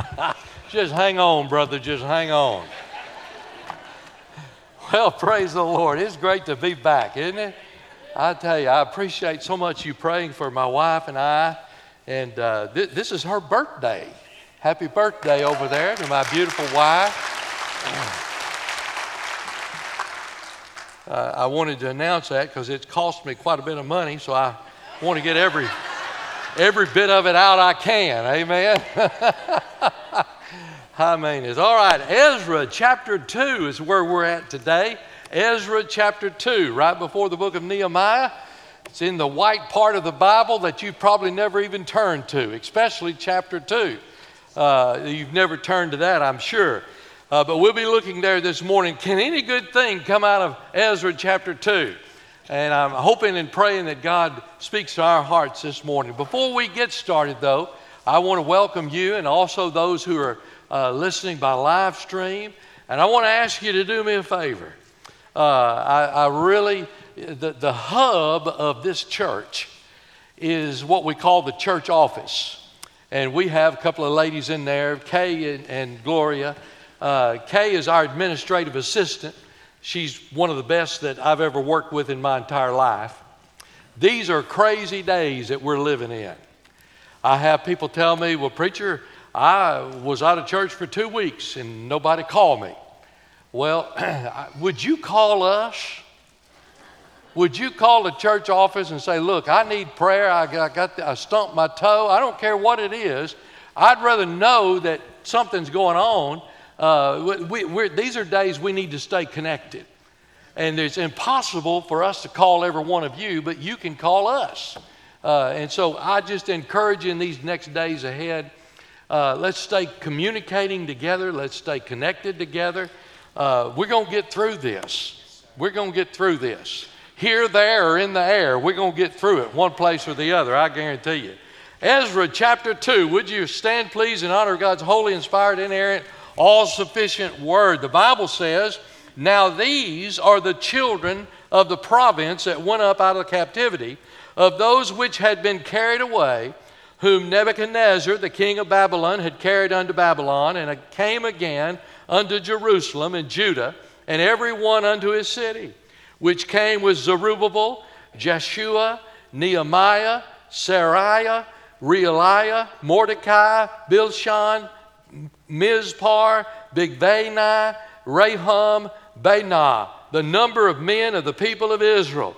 just hang on, brother, just hang on. Well, praise the Lord. It's great to be back, isn't it? I tell you, I appreciate so much you praying for my wife and I. And uh, th- this is her birthday. Happy birthday over there to my beautiful wife. Uh, I wanted to announce that because it's cost me quite a bit of money, so I want to get every every bit of it out I can. Amen. I mean, it's all right. Ezra chapter 2 is where we're at today. Ezra chapter 2, right before the book of Nehemiah. It's in the white part of the Bible that you've probably never even turned to, especially chapter 2. Uh, you've never turned to that, I'm sure. Uh, but we'll be looking there this morning. Can any good thing come out of Ezra chapter 2? And I'm hoping and praying that God speaks to our hearts this morning. Before we get started, though, I want to welcome you and also those who are uh, listening by live stream. And I want to ask you to do me a favor. Uh, I, I, really, the, the hub of this church is what we call the church office. And we have a couple of ladies in there, Kay and, and Gloria. Uh, Kay is our administrative assistant. She's one of the best that I've ever worked with in my entire life. These are crazy days that we're living in. I have people tell me, well, preacher, I was out of church for two weeks and nobody called me. Well, would you call us? Would you call the church office and say, look, I need prayer. I got, I, got I stumped my toe. I don't care what it is. I'd rather know that something's going on uh, we, these are days we need to stay connected. And it's impossible for us to call every one of you, but you can call us. Uh, and so I just encourage you in these next days ahead, uh, let's stay communicating together, let's stay connected together. Uh, we're going to get through this. We're going to get through this. Here, there, or in the air, we're going to get through it, one place or the other, I guarantee you. Ezra chapter 2, would you stand please in honor of God's holy, inspired, inerrant, all sufficient word. The Bible says, Now these are the children of the province that went up out of captivity, of those which had been carried away, whom Nebuchadnezzar, the king of Babylon, had carried unto Babylon, and came again unto Jerusalem and Judah, and every one unto his city, which came with Zerubbabel, Jeshua, Nehemiah, Seraiah, Reelaiah, Mordecai, Bilshan, Mizpar, Bigvai, Rahum, Baanah, the number of men of the people of Israel.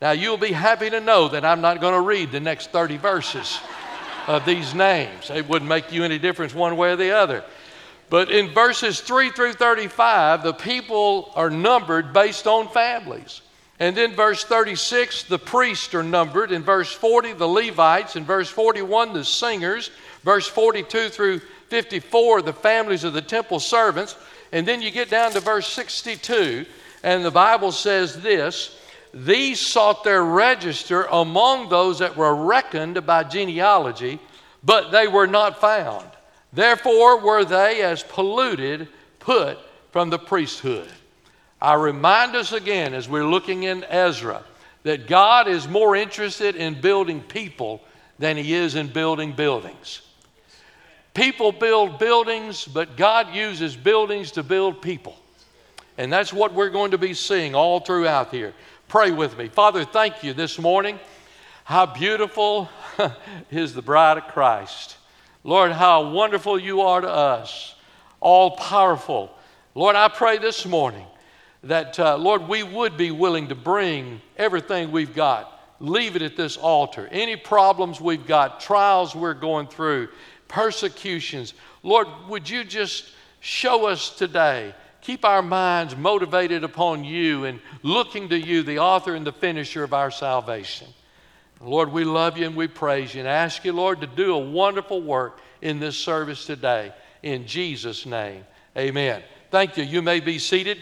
Now, you'll be happy to know that I'm not going to read the next 30 verses of these names. It wouldn't make you any difference one way or the other. But in verses 3 through 35, the people are numbered based on families. And then verse 36, the priests are numbered. In verse 40, the Levites. In verse 41, the singers. Verse 42 through 54, the families of the temple servants. And then you get down to verse 62, and the Bible says this These sought their register among those that were reckoned by genealogy, but they were not found. Therefore were they as polluted, put from the priesthood. I remind us again as we're looking in Ezra that God is more interested in building people than he is in building buildings. People build buildings, but God uses buildings to build people. And that's what we're going to be seeing all throughout here. Pray with me. Father, thank you this morning. How beautiful is the bride of Christ. Lord, how wonderful you are to us, all powerful. Lord, I pray this morning that, uh, Lord, we would be willing to bring everything we've got, leave it at this altar. Any problems we've got, trials we're going through, persecutions. Lord, would you just show us today? Keep our minds motivated upon you and looking to you, the author and the finisher of our salvation. Lord, we love you and we praise you and ask you, Lord, to do a wonderful work in this service today. In Jesus' name, amen. Thank you. You may be seated.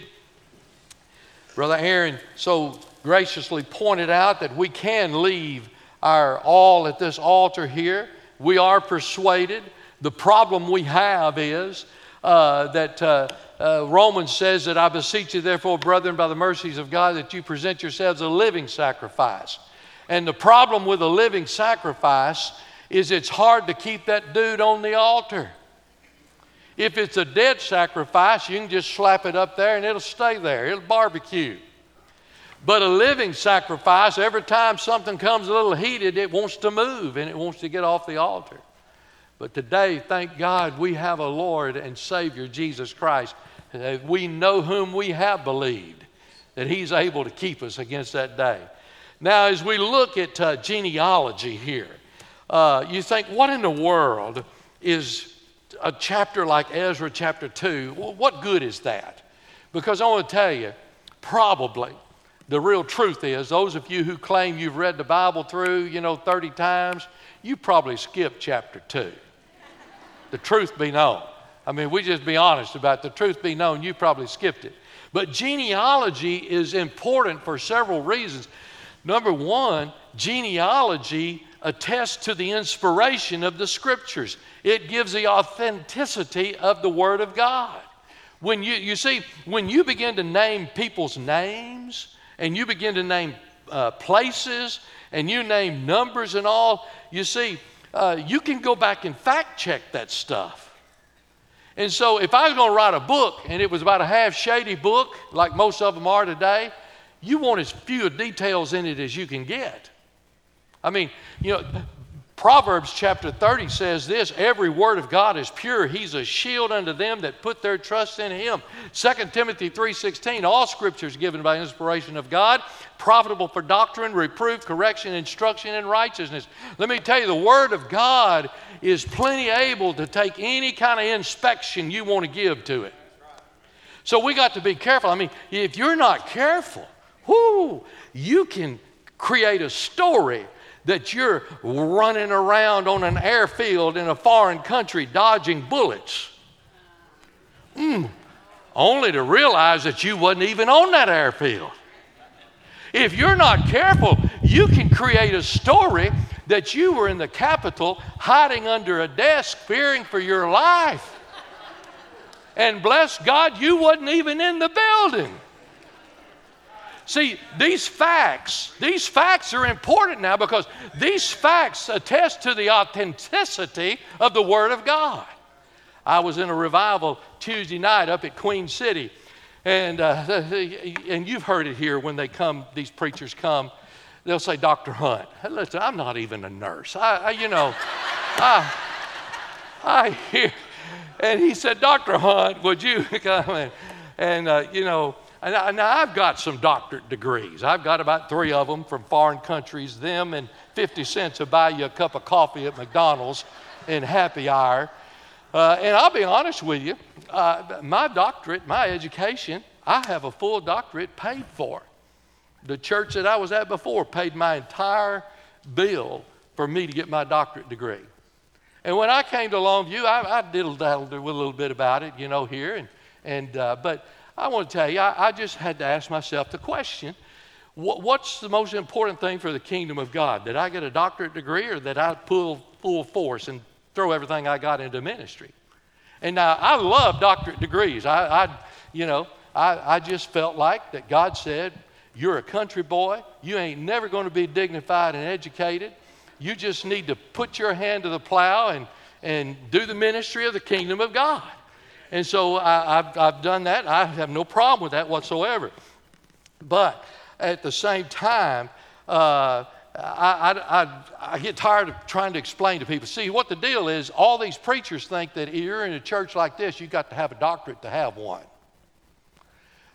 Brother Aaron so graciously pointed out that we can leave our all at this altar here we are persuaded. The problem we have is uh, that uh, uh, Romans says that I beseech you, therefore, brethren, by the mercies of God, that you present yourselves a living sacrifice. And the problem with a living sacrifice is it's hard to keep that dude on the altar. If it's a dead sacrifice, you can just slap it up there and it'll stay there. It'll barbecue. But a living sacrifice, every time something comes a little heated, it wants to move and it wants to get off the altar. But today, thank God, we have a Lord and Savior, Jesus Christ. We know whom we have believed, that He's able to keep us against that day. Now, as we look at uh, genealogy here, uh, you think, what in the world is a chapter like Ezra chapter 2? Well, what good is that? Because I want to tell you, probably the real truth is those of you who claim you've read the Bible through, you know, 30 times, you probably skipped chapter 2. the truth be known. I mean, we just be honest about it. the truth be known, you probably skipped it. But genealogy is important for several reasons. Number one, genealogy attests to the inspiration of the scriptures, it gives the authenticity of the Word of God. When you, you see, when you begin to name people's names and you begin to name uh, places and you name numbers and all, you see, uh, you can go back and fact check that stuff. And so, if I was going to write a book and it was about a half shady book, like most of them are today, you want as few details in it as you can get. I mean, you know, Proverbs chapter 30 says this every word of God is pure. He's a shield unto them that put their trust in him. 2 Timothy 3:16 all scripture is given by inspiration of God, profitable for doctrine, reproof, correction, instruction in righteousness. Let me tell you the word of God is plenty able to take any kind of inspection you want to give to it. So we got to be careful. I mean, if you're not careful, whoo, you can create a story that you're running around on an airfield in a foreign country dodging bullets. Mm, only to realize that you wasn't even on that airfield. If you're not careful, you can create a story that you were in the Capitol hiding under a desk fearing for your life. And bless God, you wasn't even in the building. See, these facts, these facts are important now because these facts attest to the authenticity of the Word of God. I was in a revival Tuesday night up at Queen City, and, uh, and you've heard it here when they come, these preachers come, they'll say, Dr. Hunt. Listen, I'm not even a nurse. I, I you know, I, I hear, and he said, Dr. Hunt, would you come and, and uh, you know, and now I've got some doctorate degrees. I've got about three of them from foreign countries. Them and 50 cents to buy you a cup of coffee at McDonald's in happy hour. Uh, and I'll be honest with you, uh, my doctorate, my education, I have a full doctorate paid for. The church that I was at before paid my entire bill for me to get my doctorate degree. And when I came to Longview, I, I with a little bit about it, you know, here. And, and uh, but I want to tell you, I, I just had to ask myself the question what, what's the most important thing for the kingdom of God? Did I get a doctorate degree or did I pull full force and throw everything I got into ministry? And now I love doctorate degrees. I, I you know, I, I just felt like that God said, You're a country boy. You ain't never going to be dignified and educated. You just need to put your hand to the plow and, and do the ministry of the kingdom of God. And so I, have I've done that. I have no problem with that whatsoever. But at the same time, uh, I, I, I, get tired of trying to explain to people. See, what the deal is, all these preachers think that if you're in a church like this, you've got to have a doctorate to have one.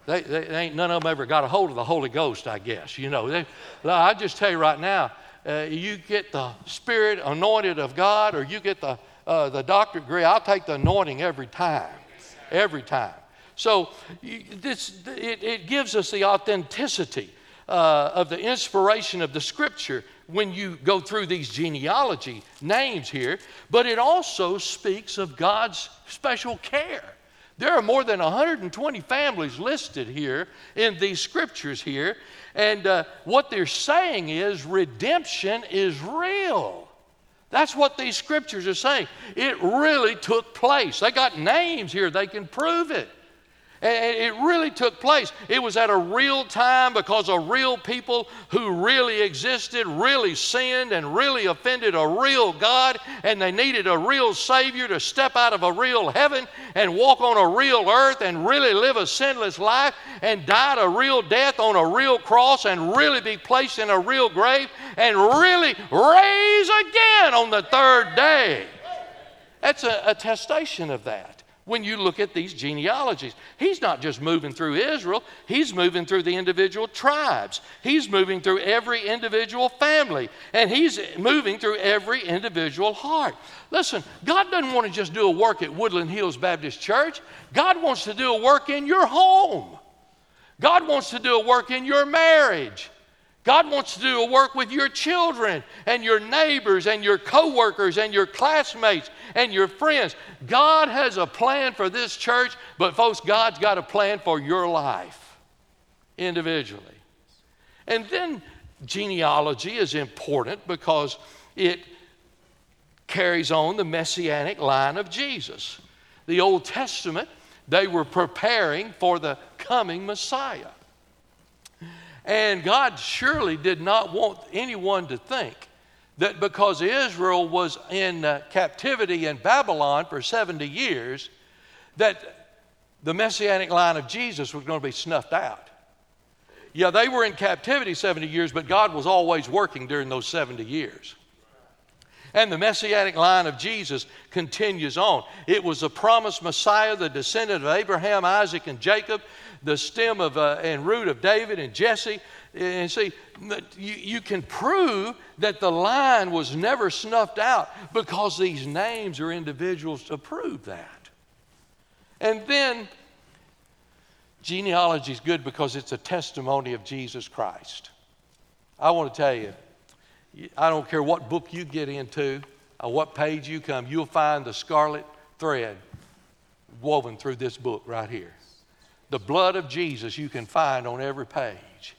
They, they, they ain't none of them ever got a hold of the Holy Ghost, I guess. You know, they, I just tell you right now, uh, you get the Spirit anointed of God, or you get the uh, the doctorate degree. I'll take the anointing every time every time. So this, it, it gives us the authenticity uh, of the inspiration of the scripture when you go through these genealogy names here, but it also speaks of God's special care. There are more than 120 families listed here in these scriptures here, and uh, what they're saying is redemption is real. That's what these scriptures are saying. It really took place. They got names here, they can prove it. It really took place. It was at a real time because a real people who really existed, really sinned, and really offended a real God, and they needed a real Savior to step out of a real heaven and walk on a real earth and really live a sinless life and died a real death on a real cross and really be placed in a real grave and really raise again on the third day. That's a attestation of that when you look at these genealogies. He's not just moving through Israel, he's moving through the individual tribes. He's moving through every individual family, and he's moving through every individual heart. Listen, God doesn't want to just do a work at Woodland Hills Baptist Church, God wants to do a work in your home. God wants to do a work in your marriage. God wants to do a work with your children and your neighbors and your coworkers and your classmates and your friends. God has a plan for this church, but folks, God's got a plan for your life individually. And then genealogy is important because it carries on the messianic line of Jesus. The Old Testament, they were preparing for the coming Messiah. And God surely did not want anyone to think that because Israel was in uh, captivity in Babylon for 70 years, that the messianic line of Jesus was going to be snuffed out. Yeah, they were in captivity 70 years, but God was always working during those 70 years. And the messianic line of Jesus continues on. It was the promised Messiah, the descendant of Abraham, Isaac, and Jacob, the stem of, uh, and root of David and Jesse. And see, you, you can prove that the line was never snuffed out because these names are individuals to prove that. And then, genealogy is good because it's a testimony of Jesus Christ. I want to tell you, I don't care what book you get into or what page you come, you'll find the scarlet thread woven through this book right here. The blood of Jesus you can find on every page.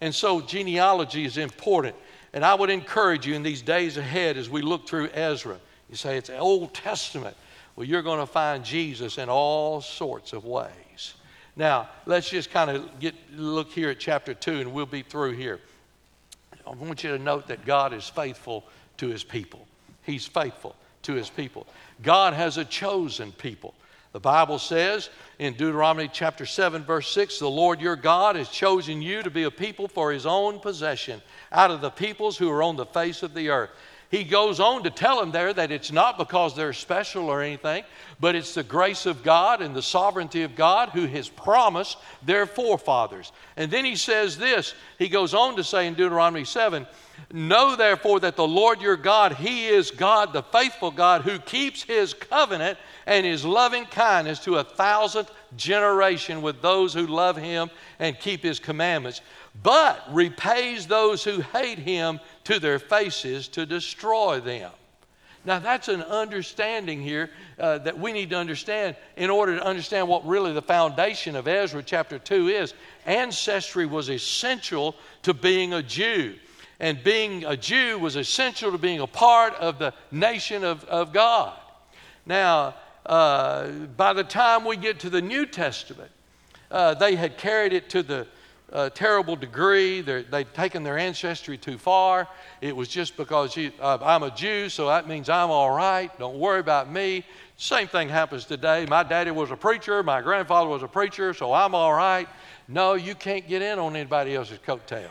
And so genealogy is important. And I would encourage you in these days ahead as we look through Ezra, you say it's Old Testament. Well, you're going to find Jesus in all sorts of ways. Now, let's just kind of get look here at chapter 2 and we'll be through here. I want you to note that God is faithful to his people. He's faithful to his people. God has a chosen people. The Bible says in Deuteronomy chapter 7, verse 6 the Lord your God has chosen you to be a people for his own possession out of the peoples who are on the face of the earth. He goes on to tell them there that it's not because they're special or anything, but it's the grace of God and the sovereignty of God who has promised their forefathers. And then he says this he goes on to say in Deuteronomy 7 Know therefore that the Lord your God, He is God, the faithful God, who keeps His covenant and His loving kindness to a thousandth generation with those who love Him and keep His commandments, but repays those who hate Him to their faces to destroy them. Now, that's an understanding here uh, that we need to understand in order to understand what really the foundation of Ezra chapter 2 is. Ancestry was essential to being a Jew and being a Jew was essential to being a part of the nation of, of God. Now, uh, by the time we get to the New Testament, uh, they had carried it to the uh, terrible degree. they would taken their ancestry too far. It was just because you, uh, I'm a Jew, so that means I'm all right. Don't worry about me. Same thing happens today. My daddy was a preacher, my grandfather was a preacher, so I'm all right. No, you can't get in on anybody else's coattail.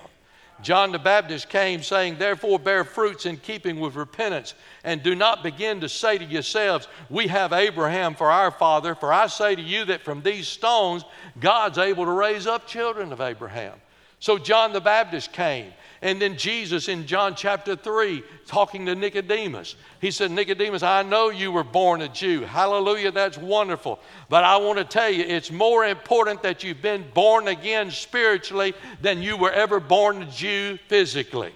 John the Baptist came saying, Therefore, bear fruits in keeping with repentance, and do not begin to say to yourselves, We have Abraham for our father. For I say to you that from these stones, God's able to raise up children of Abraham. So John the Baptist came. And then Jesus in John chapter 3, talking to Nicodemus, he said, Nicodemus, I know you were born a Jew. Hallelujah, that's wonderful. But I want to tell you, it's more important that you've been born again spiritually than you were ever born a Jew physically.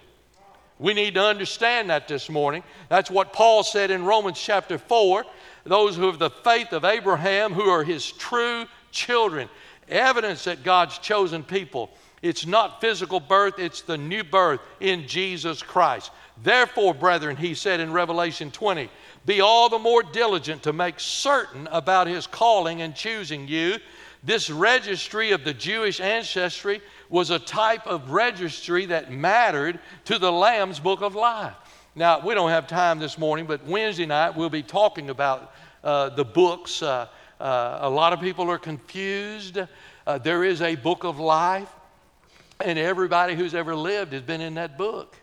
We need to understand that this morning. That's what Paul said in Romans chapter 4 those who have the faith of Abraham, who are his true children. Evidence that God's chosen people it's not physical birth, it's the new birth in Jesus Christ. Therefore, brethren, he said in Revelation 20, be all the more diligent to make certain about his calling and choosing you. This registry of the Jewish ancestry was a type of registry that mattered to the Lamb's Book of Life. Now, we don't have time this morning, but Wednesday night we'll be talking about uh, the books. Uh, uh, a lot of people are confused. Uh, there is a book of life, and everybody who's ever lived has been in that book.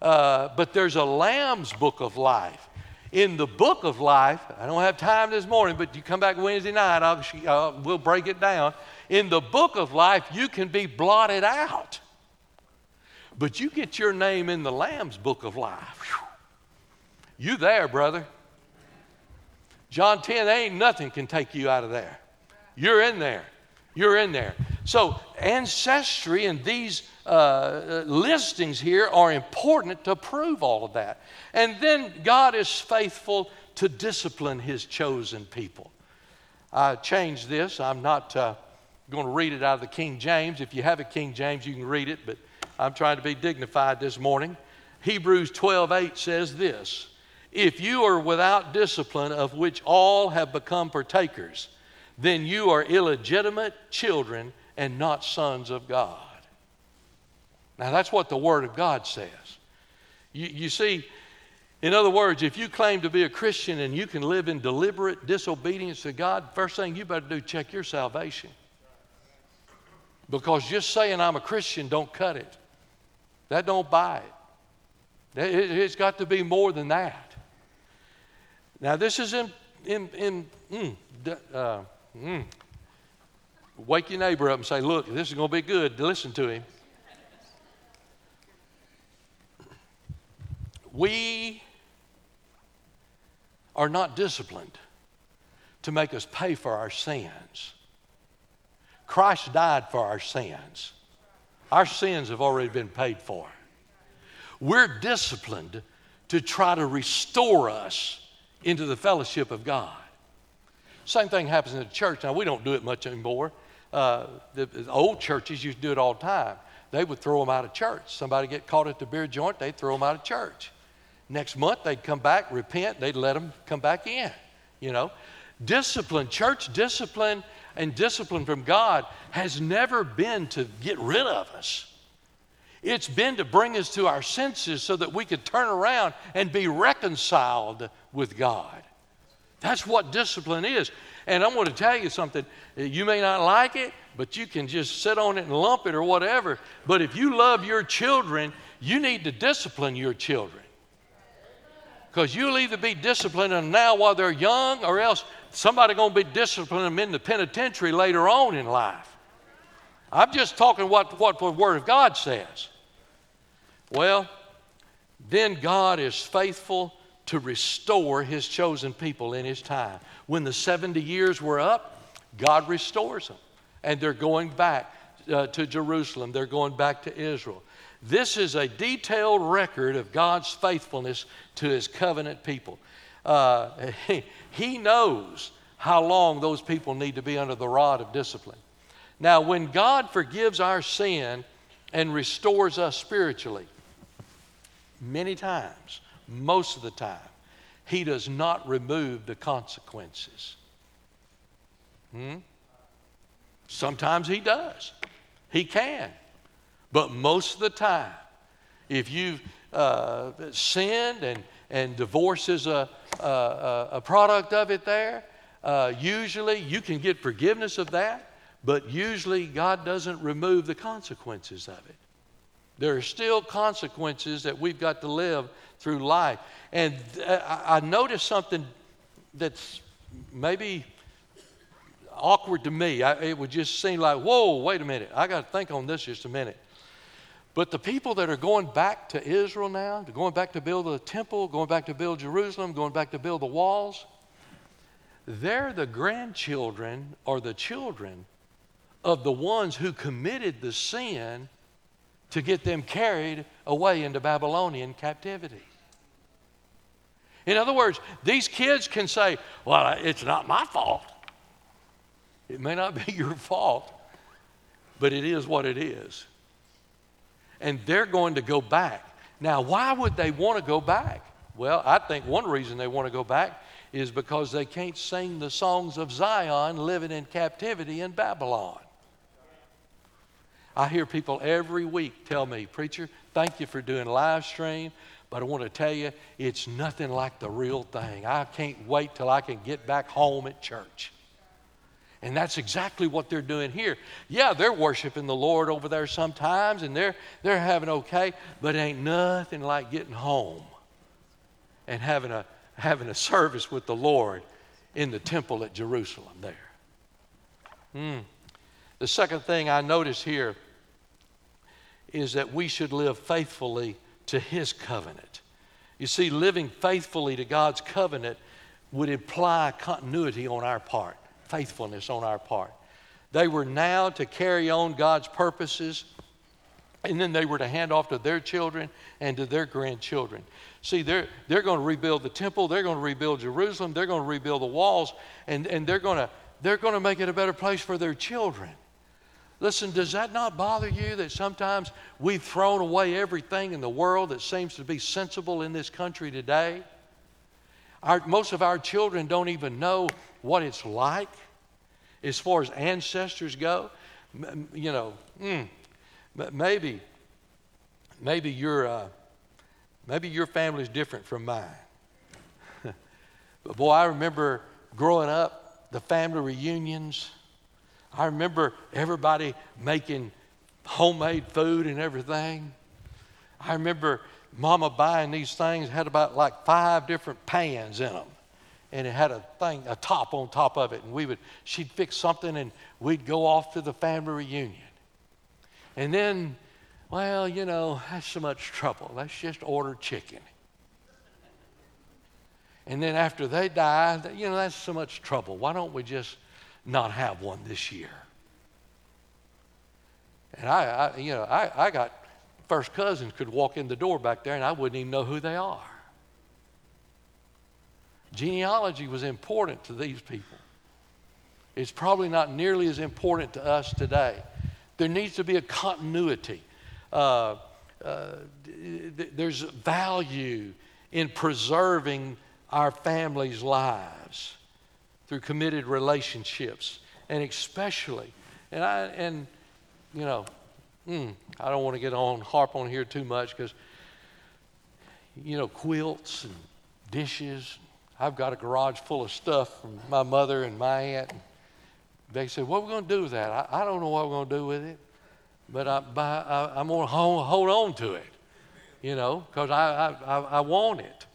Uh, but there's a Lamb's book of life. In the book of life, I don't have time this morning, but you come back Wednesday night, I'll, uh, we'll break it down. In the book of life, you can be blotted out. But you get your name in the Lamb's book of life. You there, brother. John 10, ain't nothing can take you out of there. You're in there. You're in there. So, ancestry and these uh, listings here are important to prove all of that. And then God is faithful to discipline his chosen people. I changed this. I'm not uh, going to read it out of the King James. If you have a King James, you can read it, but I'm trying to be dignified this morning. Hebrews 12 8 says this If you are without discipline, of which all have become partakers, then you are illegitimate children and not sons of God. Now, that's what the Word of God says. You, you see, in other words, if you claim to be a Christian and you can live in deliberate disobedience to God, first thing you better do, check your salvation. Because just saying I'm a Christian don't cut it. That don't buy it. It's got to be more than that. Now, this is in, in, in mm, uh, Mm. Wake your neighbor up and say, Look, this is going to be good. Listen to him. We are not disciplined to make us pay for our sins. Christ died for our sins. Our sins have already been paid for. We're disciplined to try to restore us into the fellowship of God. Same thing happens in the church. Now, we don't do it much anymore. Uh, the, the, old churches used to do it all the time. They would throw them out of church. Somebody get caught at the beer joint, they'd throw them out of church. Next month, they'd come back, repent, they'd let them come back in. You know, discipline, church discipline, and discipline from God has never been to get rid of us. It's been to bring us to our senses so that we could turn around and be reconciled with God. That's what discipline is. And I'm going to tell you something. You may not like it, but you can just sit on it and lump it or whatever. But if you love your children, you need to discipline your children. Because you'll either be disciplining them now while they're young, or else somebody going to be disciplining them in the penitentiary later on in life. I'm just talking what, what the Word of God says. Well, then God is faithful to restore his chosen people in his time. When the 70 years were up, God restores them. And they're going back uh, to Jerusalem, they're going back to Israel. This is a detailed record of God's faithfulness to his covenant people. Uh, he, he knows how long those people need to be under the rod of discipline. Now, when God forgives our sin and restores us spiritually, many times, most of the time, He does not remove the consequences. Hmm? Sometimes He does. He can. But most of the time, if you've uh, sinned and, and divorce is a, a, a product of it there, uh, usually you can get forgiveness of that, but usually God doesn't remove the consequences of it. There are still consequences that we've got to live through life. And uh, I noticed something that's maybe awkward to me. I, it would just seem like, whoa, wait a minute. I got to think on this just a minute. But the people that are going back to Israel now, going back to build the temple, going back to build Jerusalem, going back to build the walls, they're the grandchildren or the children of the ones who committed the sin to get them carried away into Babylonian captivity. In other words, these kids can say, Well, it's not my fault. It may not be your fault, but it is what it is. And they're going to go back. Now, why would they want to go back? Well, I think one reason they want to go back is because they can't sing the songs of Zion living in captivity in Babylon. I hear people every week tell me, Preacher, thank you for doing live stream, but I want to tell you, it's nothing like the real thing. I can't wait till I can get back home at church. And that's exactly what they're doing here. Yeah, they're worshiping the Lord over there sometimes and they're, they're having okay, but ain't nothing like getting home and having a, having a service with the Lord in the temple at Jerusalem there. Mm. The second thing I notice here is that we should live faithfully to His covenant. You see, living faithfully to God's covenant would imply continuity on our part faithfulness on our part. They were now to carry on God's purposes, and then they were to hand off to their children and to their grandchildren. See, they're, they're going to rebuild the temple, they're going to rebuild Jerusalem, they're going to rebuild the walls, and, and they're, going to, they're going to make it a better place for their children. Listen, does that not bother you that sometimes we've thrown away everything in the world that seems to be sensible in this country today? Our, most of our children don't even know what it's like as far as ancestors go. You know, mm, maybe, maybe your, uh, maybe your family's different from mine. but boy, I remember growing up, the family reunions. I remember everybody making homemade food and everything. I remember mama buying these things, had about like five different pans in them. And it had a thing, a top on top of it. And we would, she'd fix something and we'd go off to the family reunion. And then, well, you know, that's so much trouble. Let's just order chicken. And then after they die, you know, that's so much trouble. Why don't we just not have one this year? And I, I you know, I, I got first cousins could walk in the door back there and I wouldn't even know who they are. Genealogy was important to these people. It's probably not nearly as important to us today. There needs to be a continuity. Uh, uh, th- there's value in preserving our families' lives through committed relationships, and especially, and I, and you know, mm, I don't want to get on harp on here too much because, you know, quilts and dishes. I've got a garage full of stuff from my mother and my aunt. They said, "What are we going to do with that?" I, I, don't know what we're going to do with it, but I, I, am going to hold, hold on to it, you know, because I, I, I want it,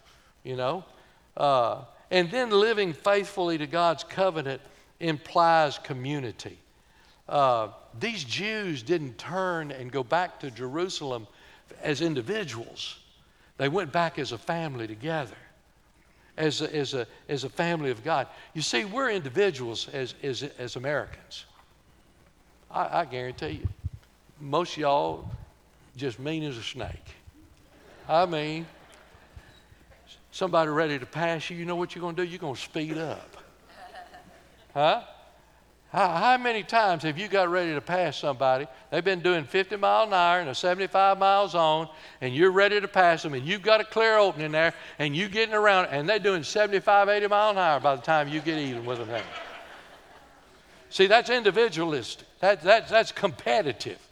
you know. Uh, and then living faithfully to God's covenant implies community. Uh, these Jews didn't turn and go back to Jerusalem as individuals, they went back as a family together. As a, as, a, as a family of God. You see, we're individuals as, as, as Americans. I, I guarantee you, most y'all just mean as a snake. I mean, somebody ready to pass you, you know what you're going to do? You're going to speed up. Huh? How, how, many times have you got ready to pass somebody? They've been doing 50 mile an hour in a 75 mile zone, and you're ready to pass them, and you've got a clear opening there, and you're getting around, and they're doing 75, 80 mile an hour by the time you get even with them. See, that's individualistic. That, that, that's competitive.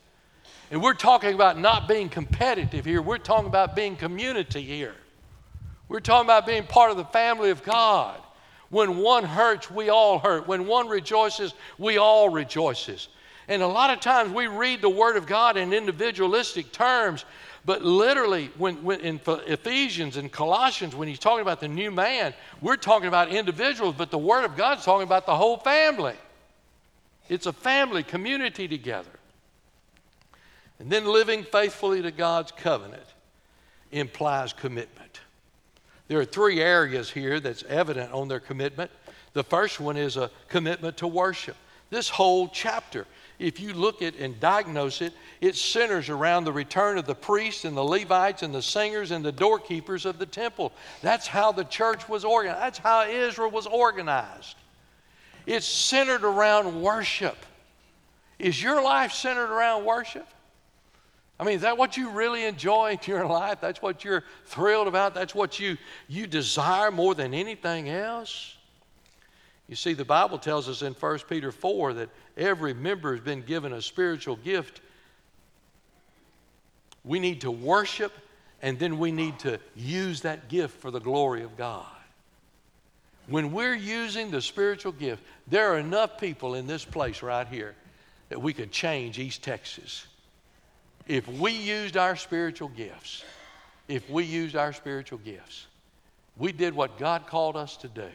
And we're talking about not being competitive here. We're talking about being community here. We're talking about being part of the family of God. When one hurts, we all hurt. When one rejoices, we all rejoices. And a lot of times we read the Word of God in individualistic terms, but literally, when, when, in Ephesians and Colossians, when he's talking about the new man, we're talking about individuals, but the Word of God's talking about the whole family. It's a family community together. And then living faithfully to God's covenant implies commitment. There are three areas here that's evident on their commitment. The first one is a commitment to worship. This whole chapter, if you look at and diagnose it, it centers around the return of the priests and the Levites and the singers and the doorkeepers of the temple. That's how the church was organized. That's how Israel was organized. It's centered around worship. Is your life centered around worship? I mean, is that what you really enjoy in your life? That's what you're thrilled about? That's what you, you desire more than anything else? You see, the Bible tells us in 1 Peter 4 that every member has been given a spiritual gift. We need to worship, and then we need to use that gift for the glory of God. When we're using the spiritual gift, there are enough people in this place right here that we could change East Texas. If we used our spiritual gifts, if we used our spiritual gifts, we did what God called us to do,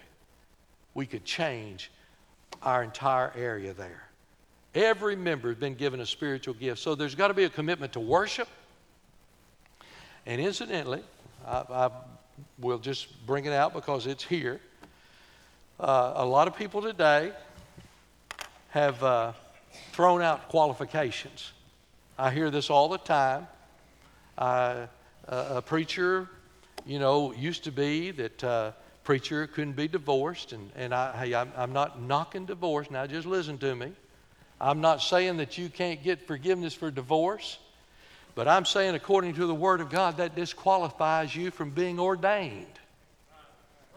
we could change our entire area there. Every member has been given a spiritual gift. So there's got to be a commitment to worship. And incidentally, I, I will just bring it out because it's here. Uh, a lot of people today have uh, thrown out qualifications. I hear this all the time. A preacher, you know, used to be that uh, preacher couldn't be divorced, and, and I, hey, I'm, I'm not knocking divorce. Now, just listen to me. I'm not saying that you can't get forgiveness for divorce, but I'm saying, according to the Word of God, that disqualifies you from being ordained.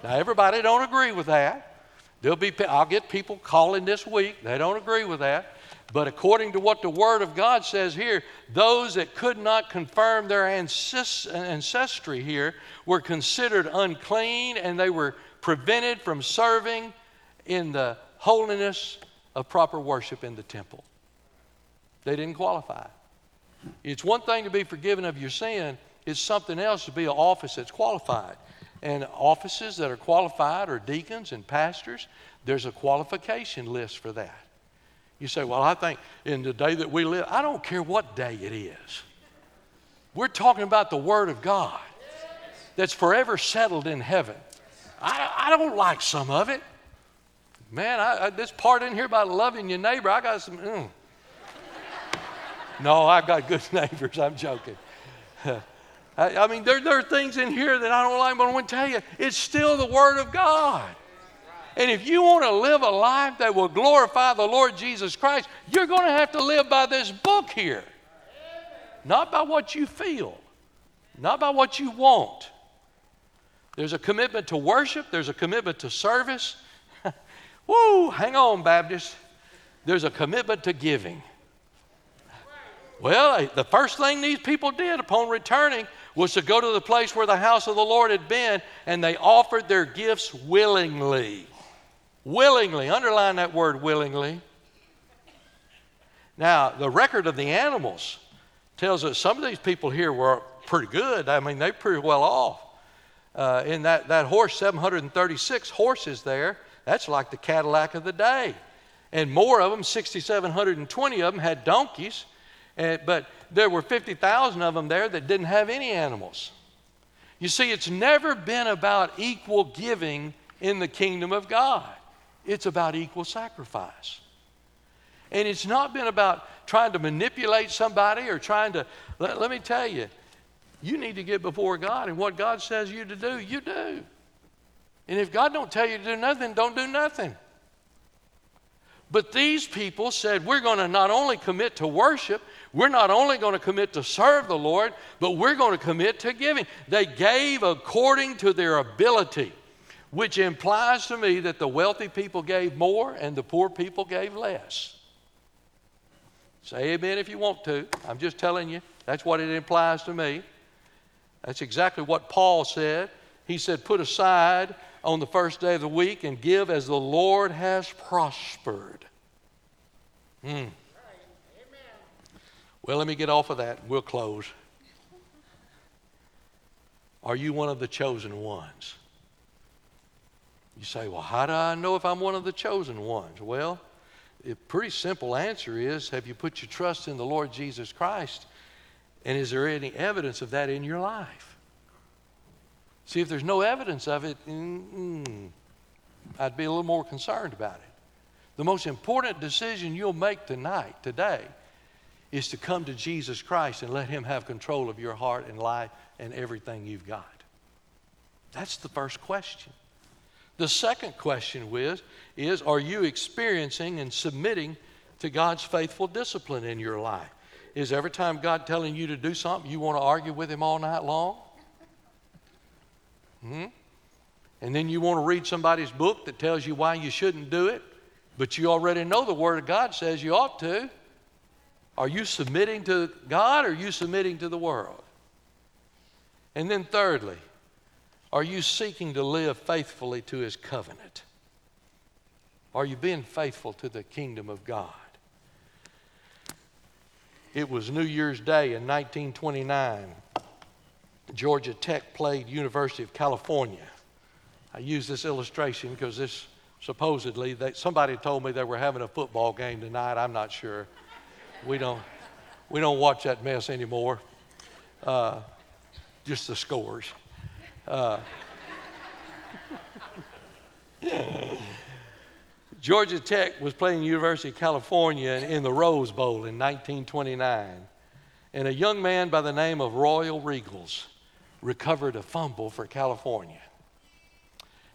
Now, everybody don't agree with that. There'll be, I'll get people calling this week. They don't agree with that. But according to what the Word of God says here, those that could not confirm their ancestry here were considered unclean and they were prevented from serving in the holiness of proper worship in the temple. They didn't qualify. It's one thing to be forgiven of your sin, it's something else to be an office that's qualified. And offices that are qualified are deacons and pastors. There's a qualification list for that. You say, Well, I think in the day that we live, I don't care what day it is. We're talking about the Word of God that's forever settled in heaven. I, I don't like some of it. Man, I, I, this part in here about loving your neighbor, I got some. Mm. no, I've got good neighbors. I'm joking. I, mean, there, there are things in here that I don't like, but I want to tell you, it's still the Word of God. And if you want to live a life that will glorify the Lord Jesus Christ, you're going to have to live by this book here. Not by what you feel, not by what you want. There's a commitment to worship, there's a commitment to service. Woo, hang on, Baptist. There's a commitment to giving. Well, eh, the first thing these people did upon returning was to go to the place where the house of the Lord had been, and they offered their gifts willingly. Willingly. Underline that word willingly. Now, the record of the animals tells us some of these people here were pretty good. I mean, they're pretty well off. Uh, in that, that horse, 736 horses there, that's like the Cadillac of the day. And more of them, 6,720 of them, had donkeys. And, but there were 50,000 of them there that didn't have any animals. You see, it's never been about equal giving in the kingdom of God, it's about equal sacrifice. And it's not been about trying to manipulate somebody or trying to, let, let me tell you, you need to get before God, and what God says you to do, you do. And if God don't tell you to do nothing, don't do nothing. But these people said, we're going to not only commit to worship, we're not only going to commit to serve the Lord, but we're going to commit to giving. They gave according to their ability, which implies to me that the wealthy people gave more and the poor people gave less. Say amen if you want to. I'm just telling you, that's what it implies to me. That's exactly what Paul said. He said, Put aside on the first day of the week and give as the Lord has prospered. Hmm. Well, let me get off of that. We'll close. Are you one of the chosen ones? You say, well, how do I know if I'm one of the chosen ones? Well, a pretty simple answer is have you put your trust in the Lord Jesus Christ? And is there any evidence of that in your life? See, if there's no evidence of it, I'd be a little more concerned about it. The most important decision you'll make tonight, today, is to come to Jesus Christ and let Him have control of your heart and life and everything you've got. That's the first question. The second question is, is Are you experiencing and submitting to God's faithful discipline in your life? Is every time God telling you to do something, you want to argue with Him all night long? Hmm? And then you want to read somebody's book that tells you why you shouldn't do it, but you already know the Word of God says you ought to. Are you submitting to God or are you submitting to the world? And then, thirdly, are you seeking to live faithfully to His covenant? Are you being faithful to the kingdom of God? It was New Year's Day in 1929. Georgia Tech played University of California. I use this illustration because this supposedly they, somebody told me they were having a football game tonight. I'm not sure. We don't we don't watch that mess anymore. Uh, just the scores. Uh, Georgia Tech was playing University of California in the Rose Bowl in 1929, and a young man by the name of Royal Riegels recovered a fumble for California.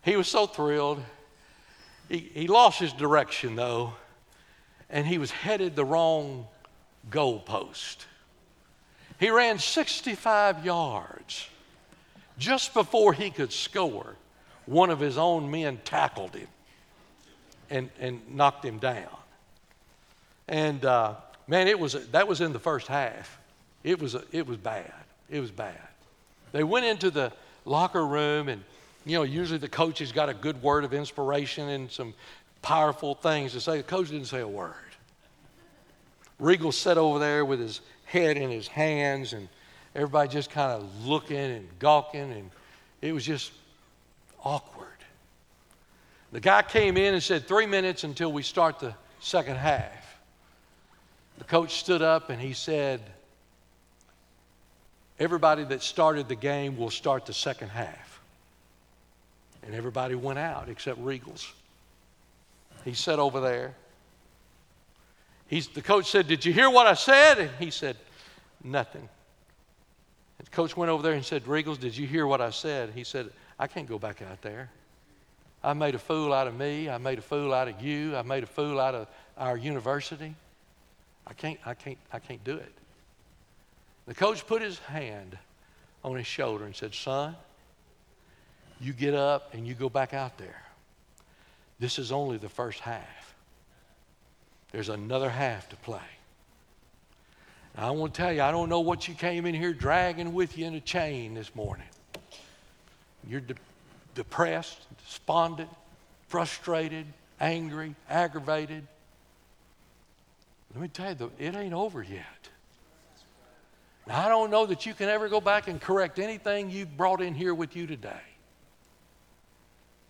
He was so thrilled. He, he lost his direction, though, and he was headed the wrong goalpost. He ran 65 yards. Just before he could score, one of his own men tackled him and, and knocked him down. And uh, man, it was, that was in the first half. It was, it was bad. It was bad. They went into the locker room, and you know, usually the coach has got a good word of inspiration and some powerful things to say. The coach didn't say a word. Regal sat over there with his head in his hands, and everybody just kind of looking and gawking, and it was just awkward. The guy came in and said, Three minutes until we start the second half. The coach stood up and he said, Everybody that started the game will start the second half. And everybody went out except Riegels. He sat over there. He's, the coach said, Did you hear what I said? And he said, Nothing. And the coach went over there and said, Riegels, did you hear what I said? He said, I can't go back out there. I made a fool out of me. I made a fool out of you. I made a fool out of our university. I can't, I can't, I can't do it. The coach put his hand on his shoulder and said, Son, you get up and you go back out there. This is only the first half. There's another half to play. I want to tell you, I don't know what you came in here dragging with you in a chain this morning. You're de- depressed, despondent, frustrated, angry, aggravated. Let me tell you, it ain't over yet. Now, I don't know that you can ever go back and correct anything you've brought in here with you today.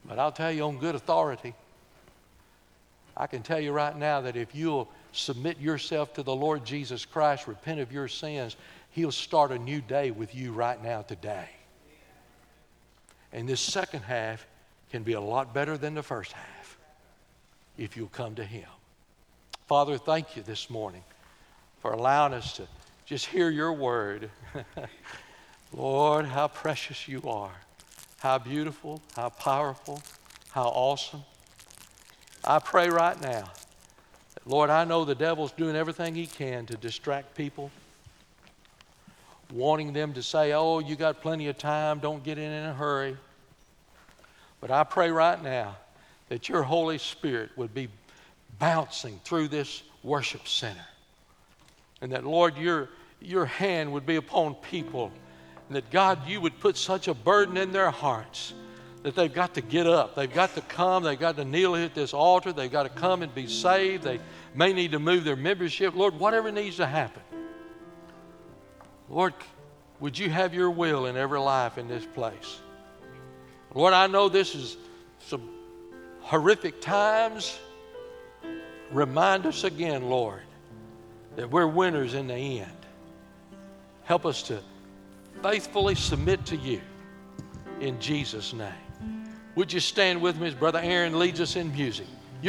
But I'll tell you on good authority, I can tell you right now that if you'll submit yourself to the Lord Jesus Christ, repent of your sins, He'll start a new day with you right now today. And this second half can be a lot better than the first half if you'll come to Him. Father, thank you this morning for allowing us to just hear your word. Lord, how precious you are. How beautiful, how powerful, how awesome. I pray right now Lord, I know the devil's doing everything he can to distract people, wanting them to say, oh, you got plenty of time, don't get in in a hurry. But I pray right now that your Holy Spirit would be bouncing through this worship center and that, Lord, your, your hand would be upon people, and that, God, you would put such a burden in their hearts that they've got to get up. They've got to come. They've got to kneel at this altar. They've got to come and be saved. They may need to move their membership. Lord, whatever needs to happen. Lord, would you have your will in every life in this place? Lord, I know this is some horrific times. Remind us again, Lord, that we're winners in the end. Help us to faithfully submit to you in Jesus' name. Would you stand with me as Brother Aaron leads us in music?